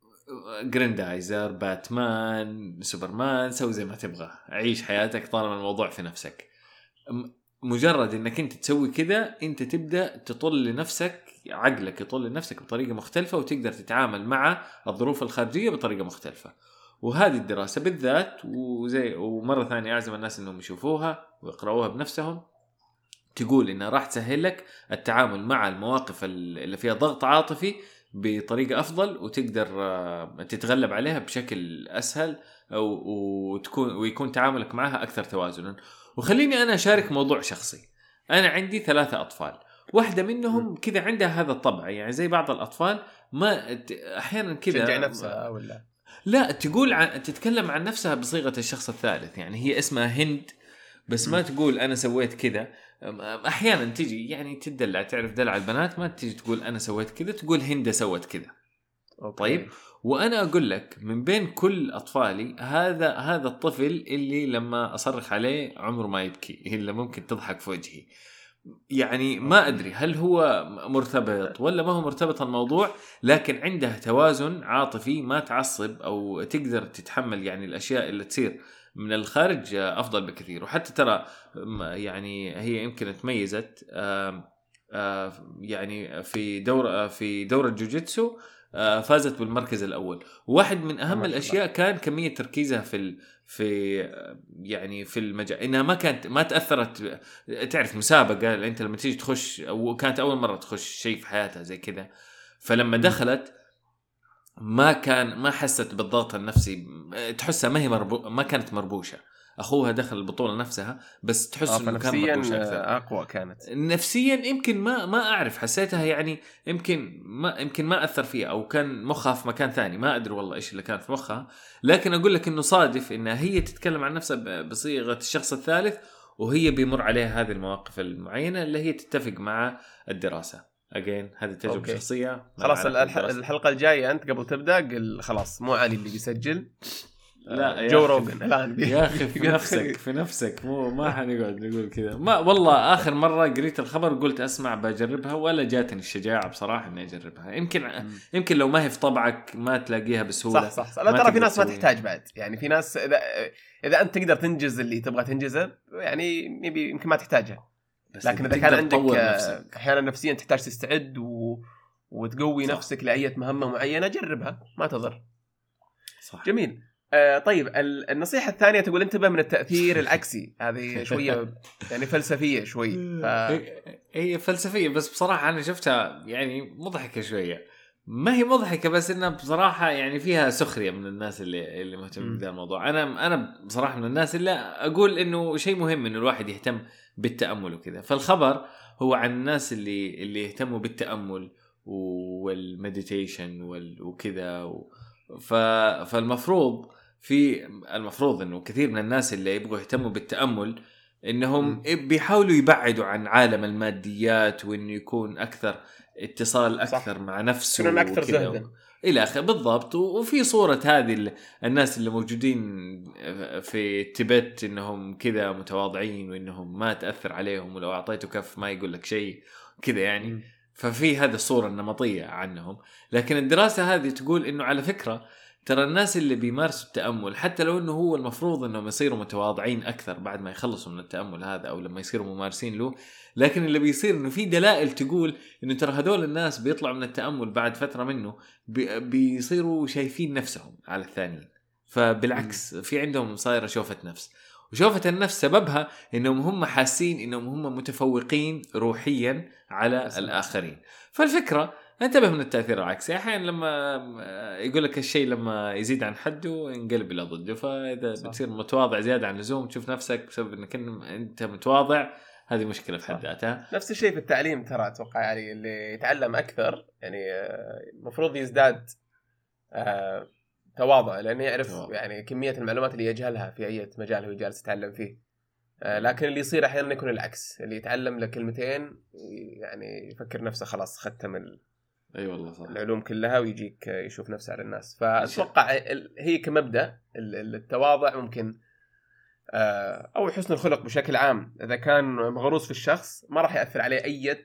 جريندايزر باتمان سوبرمان سوي زي ما تبغى. عيش حياتك طالما الموضوع في نفسك. مجرد إنك أنت تسوي كذا أنت تبدأ تطل لنفسك عقلك يطل لنفسك بطريقة مختلفة وتقدر تتعامل مع الظروف الخارجية بطريقة مختلفة. وهذه الدراسة بالذات وزي ومرة ثانية أعزم الناس إنهم يشوفوها ويقرأوها بنفسهم. تقول انها راح تسهل لك التعامل مع المواقف اللي فيها ضغط عاطفي بطريقة أفضل وتقدر آه، تتغلب عليها بشكل أسهل أو وتكون ويكون تعاملك معها أكثر توازنا. وخليني أنا أشارك موضوع شخصي. أنا عندي ثلاثة أطفال. واحدة منهم كذا عندها هذا الطبع يعني زي بعض الأطفال ما أحيانا كذا تشجع نفسها ولا لا تقول عن تتكلم عن نفسها بصيغة الشخص الثالث. يعني هي اسمها هند بس ما تقول أنا سويت كذا. أحيانا تجي يعني تدلع تعرف دلع البنات ما تجي تقول أنا سويت كذا تقول هند سوت كذا. طيب. وأنا أقول لك من بين كل أطفالي هذا هذا الطفل اللي لما أصرخ عليه عمره ما يبكي الا ممكن تضحك في وجهي. يعني ما أدري هل هو مرتبط ولا ما هو مرتبط الموضوع لكن عنده توازن عاطفي ما تعصب أو تقدر تتحمل يعني الأشياء اللي تصير. من الخارج أفضل بكثير. وحتى ترى يعني هي يمكن تميزت آه، يعني في دور في دوره جوجيتسو آه، فازت بالمركز الأول. واحد من أهم. الأشياء كان كمية تركيزها في في يعني في المجال إنها ما كانت ما تأثرت تعرف مسابقة أنت لما تيجي تخش وكانت أول مرة تخش شيء في حياتها زي كذا فلما. دخلت ما كان ما حست بالضغط النفسي تحسها ما هي مربو ما كانت مربوشة أخوها دخل البطولة نفسها بس تحس آه، إنه كان أكثر. آه، أقوى كانت. نفسيا يمكن ما ما أعرف حسيتها يعني يمكن ما يمكن ما أثر فيها أو كان مخها في مكان ثاني. ما أدري والله إيش اللي كان في مخها. لكن أقول لك إنه صادف إنها هي تتكلم عن نفسها بصيغة الشخص الثالث وهي بيمر عليها هذه المواقف المعينة اللي هي تتفق مع الدراسة. again هذه تجربة okay. شخصية. خلاص. الحلقة الجاية أنت قبل تبدأ قل خلاص مو علي اللي بيسجل. لا آه، يا جو. روجن [LAUGHS] يا أخي في نفسك في نفسك. مو ما حنقعد نقول كذا. ما والله آخر مرة قريت الخبر قلت أسمع بجربها ولا جاتني الشجاعة بصراحة إني أجربها. يمكن يمكن لو ما هي في طبعك ما تلاقيها بسهولة. صح صح, صح. لا ترى في ناس ما. تحتاج بعد. يعني في ناس إذا إذا أنت تقدر تنجز اللي تبغى تنجزه يعني يبي يمكن ما تحتاجها بس لكن إذا كان عندك آه،. أحيانا نفسيا تحتاج تستعد و... وتقوي صح. نفسك لأي مهمة معينة جربها. ما تضر. صح. جميل. آه طيب ال- النصيحة الثانية تقول انتبه من التأثير [LAUGHS] العكسي. هذه شوية يعني فلسفية شوي. [LAUGHS] ف... هي- فلسفية بس بصراحة أنا شفتها يعني مضحكة شوية. ما هي مضحكة بس إنها بصراحة يعني فيها سخرية من الناس اللي اللي مهتمين. بهذا الموضوع. أنا أنا بصراحة من الناس اللي أقول إنه شيء مهم إنه الواحد يهتم بالتأمل وكذا. فالخبر هو عن الناس اللي اللي يهتموا بالتأمل والمديتيشن وال- وكذا و... ف... فالمفروض في المفروض إنه كثير من الناس اللي يبغوا يهتموا بالتأمل إنهم. بيحاولوا يبعدوا عن عالم الماديات وإنه يكون أكثر اتصال صح. أكثر مع نفسه يكونون أكثر. زهدا إلى آخره بالضبط وفي صورة هذه ال- الناس اللي موجودين في تبت إنهم كذا متواضعين وإنهم ما تأثر عليهم ولو أعطيته كف ما يقول لك شيء كذا يعني. ففي هذه الصورة النمطية عنهم لكن الدراسة هذه تقول إنه على فكرة ترى الناس اللي بيمارسوا التأمل حتى لو إنه هو المفروض إنهم يصيروا متواضعين أكثر بعد ما يخلصوا من التأمل هذا أو لما يصيروا ممارسين له لكن اللي بيصير إنه في دلائل تقول إنه ترى هذول الناس بيطلعوا من التأمل بعد فترة منه بي- بيصيروا شايفين نفسهم على الثانيين. فبالعكس في عندهم صايرة شوفة نفس. وشوفة النفس سببها إنهم هم حاسين إنهم هم متفوقين روحيا على. الآخرين. فالفكرة انتبه من التأثير العكسي أحيانا لما يقول لك الشيء لما يزيد عن حده ينقلب إلى ضده فإذا صح. بتصير متواضع زيادة عن اللزوم تشوف نفسك بسبب إنك أنت متواضع هذه مشكلة في حد. ذاتها نفس الشيء في التعليم ترى أتوقع يعني اللي يتعلم أكثر يعني آه، المفروض يزداد آه، تواضع لأنه يعرف تواضع. يعني كمية المعلومات اللي يجهلها في أي مجال هو جالس يتعلم فيه آه، لكن اللي يصير أحيانا يكون العكس اللي يتعلم له كلمتين يعني يفكر نفسه خلاص ختم أي والله صح. العلوم كلها ويجيك يشوف نفسه على الناس. فأتوقع هي كمبدأ ال- ال- التواضع ممكن آه، أو حسن الخلق بشكل عام. إذا كان مغروس في الشخص ما راح يأثر عليه أي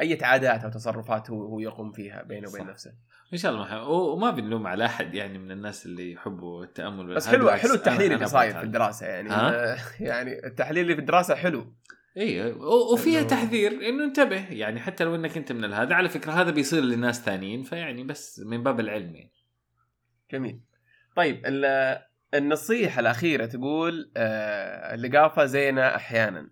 أي عادات أو تصرفات هو يقوم فيها بينه وبين. نفسه. إن شاء الله وما بنلوم على أحد يعني من الناس اللي يحبوا التأمل بس حلو حلو التحليل اللي صاير في. الدراسة يعني؟ آه، [LAUGHS] يعني التحليل اللي في الدراسة حلو. اي وفيها تحذير إنه انتبه. يعني حتى لو إنك أنت من هذا على فكرة هذا بيصير لناس ثانيين فيعني بس من باب العلم يعني. جميل. طيب ال- النصيحة الأخيرة تقول اللقافه زينة أحيانا.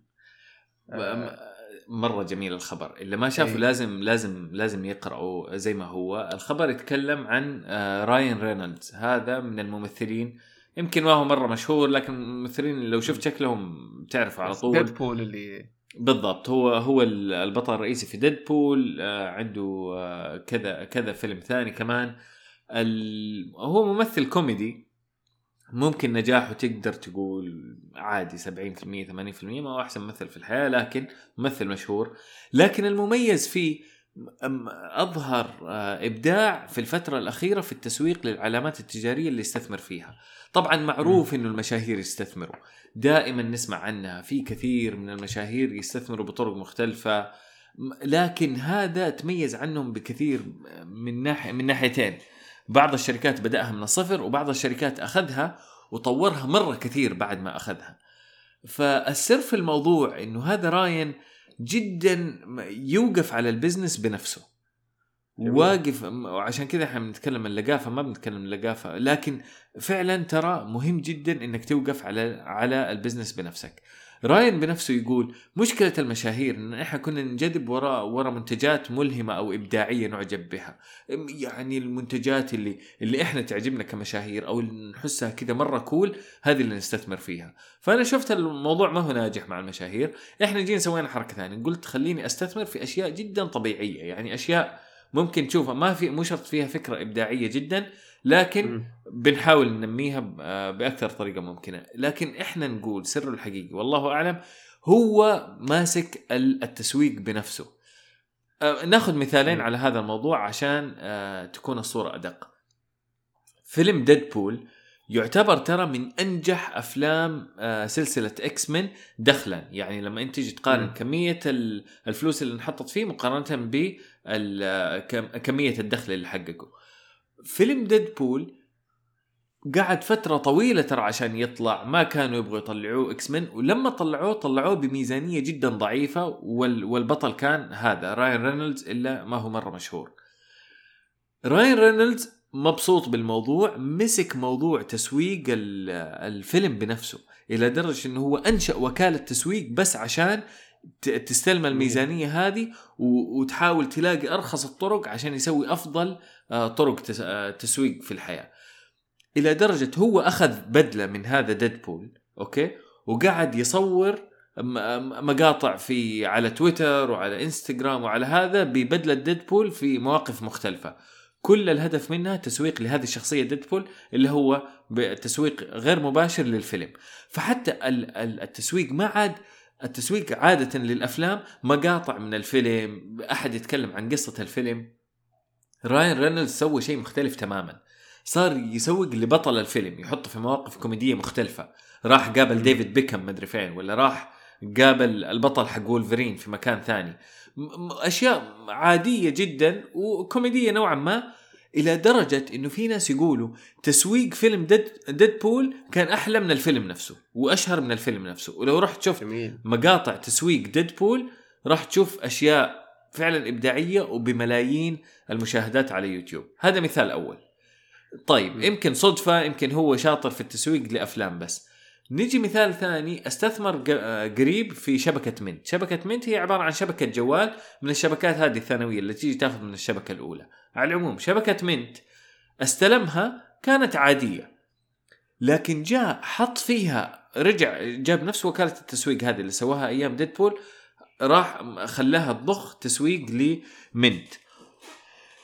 آه، م- مرة جميل الخبر. اللي ما شافه إيه. لازم لازم لازم يقرأوا زي ما هو. الخبر يتكلم عن آه، راين رينولدز. هذا من الممثلين يمكن ما هو مرة مشهور لكن الممثلين لو شفت شكلهم تعرفوا على طول. ديدبول اللي بالضبط هو هو ال- البطل الرئيسي في ديدبول آه، عنده آه، كذا كذا فيلم ثاني كمان. هو ممثل كوميدي ممكن نجاحه تقدر تقول عادي 70% 80% ما هو أحسن ممثل في الحياة لكن ممثل مشهور. لكن المميز فيه أظهر آه، إبداع في الفترة الأخيرة في التسويق للعلامات التجارية اللي يستثمر فيها. طبعا معروف إنه المشاهير يستثمروا. دائما نسمع عنها. في كثير من المشاهير يستثمروا بطرق مختلفة. لكن هذا تميز عنهم بكثير من ناحية من ناحيتين. بعض الشركات بدأها من الصفر وبعض الشركات أخذها وطورها مرة كثير بعد ما أخذها. فالسر في الموضوع إنه هذا راين جدا يوقف على ال business بنفسه. جميل. واقف وعشان كذا إحنا بنتكلم اللقافه ما بنتكلم اللقافه لكن فعلا ترى مهم جدا إنك توقف على على ال business بنفسك. راين بنفسه يقول مشكلة المشاهير إن إحنا كنا ننجذب وراء وراء منتجات ملهمة أو إبداعية نعجب بها. يعني المنتجات اللي اللي إحنا تعجبنا كمشاهير أو اللي نحسها كذا مرة كول هذه اللي نستثمر فيها. فأنا شفت الموضوع ما هو ناجح مع المشاهير. إحنا جينا سوينا حركة ثانية قلت خليني أستثمر في أشياء جدا طبيعية. يعني أشياء ممكن تشوفها ما في مو شرط فيها فكرة إبداعية جدا لكن. بنحاول ننميها آه، بأكثر طريقة ممكنة لكن إحنا نقول سره الحقيقي والله أعلم هو ماسك ال- التسويق بنفسه آه، ناخذ مثالين. على هذا الموضوع عشان آه، تكون الصورة أدق فيلم ديدبول يعتبر ترى من أنجح أفلام سلسلة إكس مان دخلا يعني لما أنت تيجي تقارن مم. كمية ال- الفلوس اللي انحطت فيه مقارنة بكميه الدخل اللي حققه فيلم ديدبول قعد فترة طويلة ترى عشان يطلع ما كانوا يبغوا يطلعوه إكس مان ولما طلعوه طلعوه بميزانية جدا ضعيفة وال والبطل كان هذا راين رينولدز إلا ما هو مرة مشهور. راين رينولدز مبسوط بالموضوع مسك موضوع تسويق ال- الفيلم بنفسه إلى درجة إنه هو أنشأ وكالة تسويق بس عشان تستلم الميزانية هذه وتحاول تلاقي أرخص الطرق عشان يسوي أفضل طرق تس- آه، تسويق في الحياة. إلى درجة هو أخذ بدلة من هذا ديدبول okay؟ وقعد يصور مقاطع في على تويتر وعلى إنستغرام وعلى هذا ببدلة ديدبول في مواقف مختلفة. كل الهدف منها تسويق لهذه الشخصية ديدبول اللي هو تسويق غير مباشر للفيلم. فحتى ال- ال- التسويق ما عاد التسويق عادة للأفلام مقاطع من الفيلم أحد يتكلم عن قصة الفيلم. راين رينولدز سوى شيء مختلف تماما. صار يسوق لبطل الفيلم يحطه في مواقف كوميدية مختلفة. راح قابل ديفيد بيكم مدري فين ولا راح قابل البطل حق وولفرين في مكان ثاني. أشياء عادية جدا وكوميدية نوعا ما إلى درجة إنه في ناس يقولوا تسويق فيلم ديد ديدبول كان أحلى من الفيلم نفسه وأشهر من الفيلم نفسه. ولو رحت شفت مقاطع تسويق ديدبول راح تشوف أشياء فعلا إبداعية وبملايين المشاهدات على يوتيوب. هذا مثال أول. طيب. يمكن صدفة يمكن هو شاطر في التسويق لأفلام بس. نيجي مثال ثاني أستثمر قريب في شبكة منت شبكة منت هي عبارة عن شبكة جوال من الشبكات هذه الثانوية اللي تيجي تاخذ من الشبكة الأولى. على العموم شبكة منت استلمها كانت عادية لكن جاء حط فيها رجع جاب نفس وكالة التسويق هذه اللي سواها أيام ديدبول راح خلاها تضخ تسويق لمنت.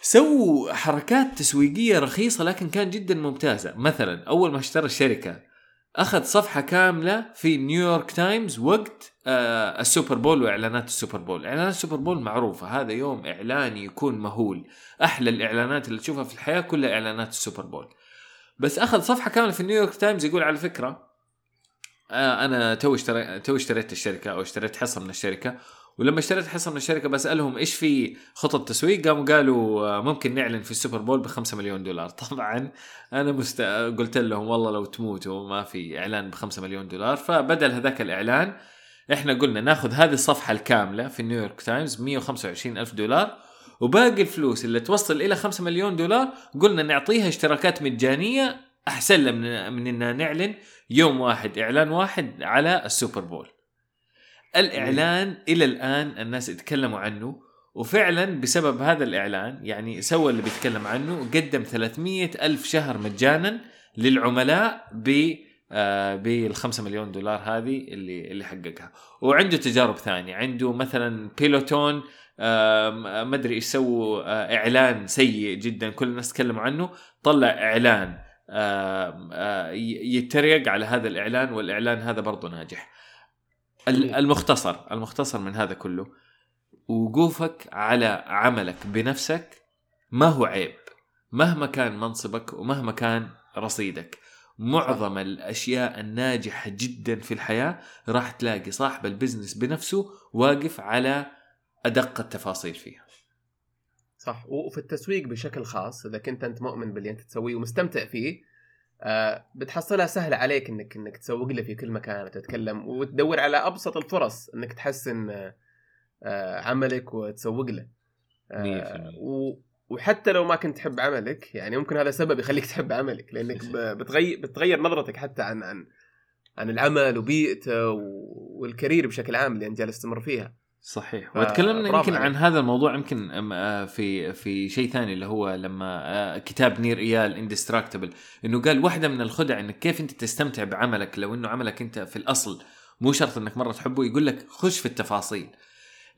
سووا حركات تسويقية رخيصة لكن كان جدا ممتازة. مثلا أول ما اشترى الشركة أخذ صفحة كاملة في نيويورك تايمز وقت آه السوبر بول وإعلانات السوبر بول. إعلانات السوبر بول معروفة. هذا يوم إعلاني يكون مهول. أحلى الإعلانات اللي تشوفها في الحياة كلها إعلانات السوبر بول. بس أخذ صفحة كاملة في نيويورك تايمز يقول على فكرة أنا تو اشتريت تو اشتريت الشركة أو اشتريت حصة من الشركة. ولما اشتريت حصة من الشركة بسألهم إيش في خطط تسويق قاموا قالوا آه، ممكن نعلن في السوبر بول ب 5 مليون دولار. [LAUGHS] طبعا أنا مست... قلت لهم والله لو تموتوا ما في إعلان ب 5 مليون دولار. فبدل هذاك الإعلان إحنا قلنا ناخذ هذه الصفحة الكاملة في نيويورك تايمز 125 ألف دولار. وباقي الفلوس اللي توصل إلى 5 مليون دولار قلنا نعطيها اشتراكات مجانية أحسن لنا من إننا نعلن يوم واحد إعلان واحد على السوبر بول. الإعلان إلى الآن الناس يتكلموا عنه وفعلا بسبب هذا الإعلان يعني سوى اللي بيتكلم عنه قدم 300 ألف شهر مجانا للعملاء ب آه بال 5 مليون دولار هذه اللي اللي حققها. وعنده تجارب ثانية عنده مثلا بيلوتون آه ما أدري إيش سووا آه إعلان سيء جدا كل الناس تكلموا عنه طلع إعلان يتريق على هذا الإعلان والإعلان هذا برضه ناجح. ال- المختصر المختصر من هذا كله وقوفك على عملك بنفسك ما هو عيب. مهما كان منصبك ومهما كان رصيدك معظم الأشياء الناجحة جدا في الحياة راح تلاقي صاحب البزنس بنفسه واقف على أدق التفاصيل فيها. صح. وفي التسويق بشكل خاص إذا كنت أنت مؤمن باللي أنت تسويه ومستمتع فيه آه بتحصلها سهلة عليك انك إنك تسوق له في كل مكان وتتكلم وتدور على أبسط الفرص إنك تحسن آه آه عملك وتسوق له. آه 100%. و وحتى لو ما كنت تحب عملك يعني ممكن هذا سبب يخليك [LAUGHS] تحب عملك لأنك بتغير بتغير نظرتك حتى عن عن عن العمل وبيئته وال career بشكل عام اللي أنت جالس تمر فيها. صحيح. ف- وتكلمنا يمكن عليك. عن هذا الموضوع يمكن آه، في في شيء ثاني اللي هو لما آه، كتاب نير إيال Indistractable إنه قال واحدة من الخدع إنك كيف أنت تستمتع بعملك لو إنه عملك أنت في الأصل مو شرط إنك مرة تحبه يقول لك خش في التفاصيل.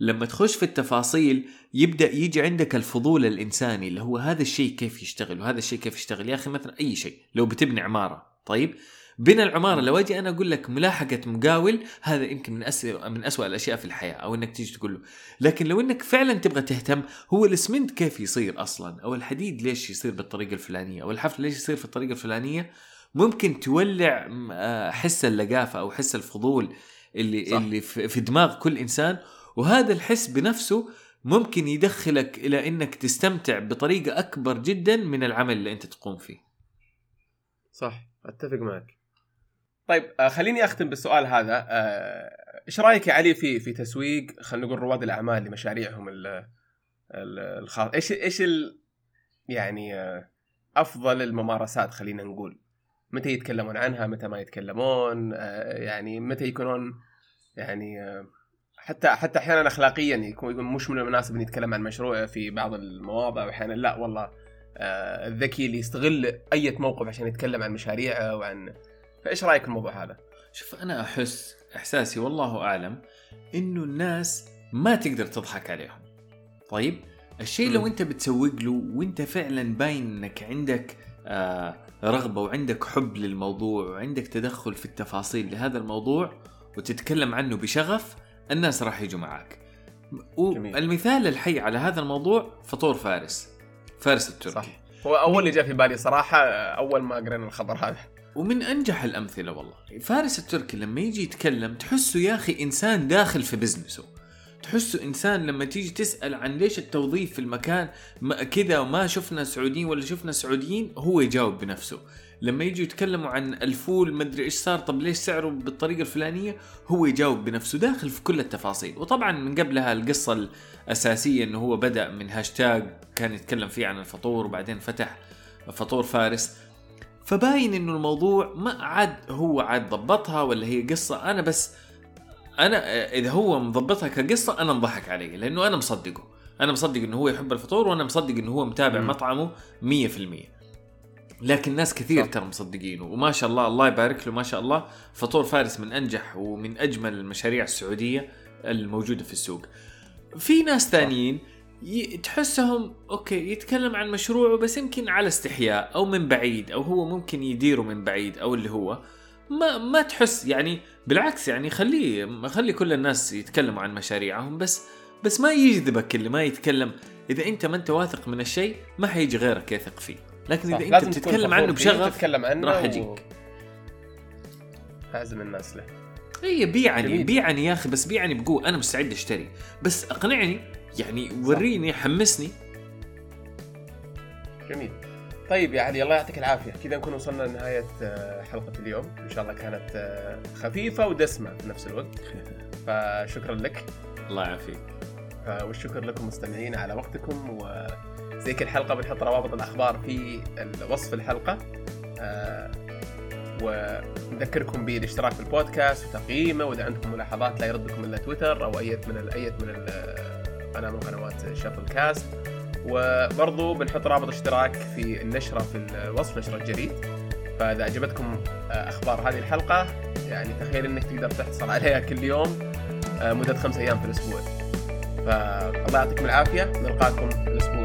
لما تخش في التفاصيل يبدأ يجي عندك الفضول الإنساني اللي هو هذا الشيء كيف يشتغل وهذا الشيء كيف يشتغل؟ يا أخي مثلا أي شيء لو بتبني عمارة طيب؟ بناء العمارة لو أجي أنا أقول لك ملاحقة مقاول هذا يمكن من أسوأ من أسوأ الأشياء في الحياة أو إنك تيجي تقول له. لكن لو إنك فعلا تبغى تهتم هو الاسمنت كيف يصير أصلا؟ أو الحديد ليش يصير بالطريقة الفلانية؟ أو الحفل ليش يصير في الطريقة الفلانية؟ ممكن تولع آه، حس اللقافة أو حس الفضول اللي صح. اللي في في دماغ كل إنسان. وهذا الحس بنفسه ممكن يدخلك إلى إنك تستمتع بطريقة أكبر جدا من العمل اللي أنت تقوم فيه. صح أتفق معك. طيب آه خليني أختم بالسؤال هذا. آه، إيش رأيك يا علي في في تسويق خلينا نقول رواد الأعمال لمشاريعهم ال ال- الخاص؟ إيش إيش يعني آه، أفضل الممارسات خلينا نقول؟ متى يتكلمون عنها؟ متى ما يتكلمون؟ يعني متى يكونون يعني حتى حتى أحيانا اخلاقيا يكون مش من المناسب إن يتكلم عن مشروعه في بعض المواضع وأحيانا لا والله. الذكي اللي يستغل أي موقف عشان يتكلم عن مشاريعه وعن فايش رأيك الموضوع هذا؟ شوف أنا أحس إحساسي والله أعلم إنه الناس ما تقدر تضحك عليهم طيب الشيء. لو أنت بتسوق له وأنت فعلا باين إنك عندك آه رغبة وعندك حب للموضوع وعندك تدخل في التفاصيل لهذا الموضوع وتتكلم عنه بشغف الناس راح يجوا معاك جميل. والمثال الحي على هذا الموضوع فطور فارس فارس التركي صح. هو أول اللي جاء في بالي صراحة آه، أول ما قرينا الخبر هذا ومن أنجح الأمثلة والله. فارس التركي لما يجي يتكلم تحسه يا أخي إنسان داخل في بزنسه. تحسه إنسان لما تيجي تسأل عن ليش التوظيف في المكان كذا وما شفنا سعوديين ولا شفنا سعوديين هو يجاوب بنفسه. لما يجوا يتكلموا عن الفول مدري إيش صار طب ليش سعره بالطريقة الفلانية هو يجاوب بنفسه داخل في كل التفاصيل. وطبعا من قبلها القصة الأساسية إنه هو بدأ من هاشتاج كان يتكلم فيه عن الفطور وبعدين فتح فطور فارس. فباين إنه الموضوع ما عاد هو عاد ضبطها ولا هي قصة. أنا بس أنا إذا هو مضبطها كقصة أنا أنضحك عليه لأنه أنا مصدقه. أنا مصدق إنه هو يحب الفطور وأنا مصدق إنه هو متابع مم. مطعمه 100% لكن ناس كثير. ترى مصدقينه. وما شاء الله الله يبارك له ما شاء الله. فطور فارس من أنجح ومن أجمل المشاريع السعودية الموجودة في السوق. في ناس ثانيين ي- تحسهم أوكي يتكلم عن مشروعه بس يمكن على استحياء أو من بعيد أو هو ممكن يديره من بعيد أو اللي هو ما ما تحس يعني بالعكس يعني خليه خلي كل الناس يتكلموا عن مشاريعهم بس بس ما يجذبك اللي ما يتكلم إذا أنت ما أنت واثق من الشيء ما حيجي غيرك يثق فيه لكن. إذا أنت بتتكلم عنه بشغف تتكلم عنه راح و- يجيك. أعزم الناس له اي بيعني. بيعني يا أخي بس بيعني بقوة أنا مستعد أشتري بس أقنعني يعني وريني حمسني. جميل. طيب يعني الله يعطيك العافية. كذا نكون وصلنا لنهاية آه، حلقة اليوم. إن شاء الله كانت آه، خفيفة ودسمة في نفس الوقت. [LAUGHS] فشكرا لك. الله يعافيك. والشكر لكم مستمعين على وقتكم. وزي كل حلقة بنحط روابط الأخبار في وصف الحلقة. آه، ونذكركم بالاشتراك في البودكاست وتقييمه. وإذا عندكم ملاحظات لا يردكم إلا تويتر أو أي من أي من قناه من قنوات شافل كاست وبرضو بنحط رابط اشتراك في النشرة في الوصف نشرة الجريد فإذا عجبتكم آه، أخبار هذه الحلقة يعني تخيل إنك تقدر تحصل عليها كل يوم آه، مدة خمس أيام في الأسبوع. فالله يعطيكم العافية نلقاكم الأسبوع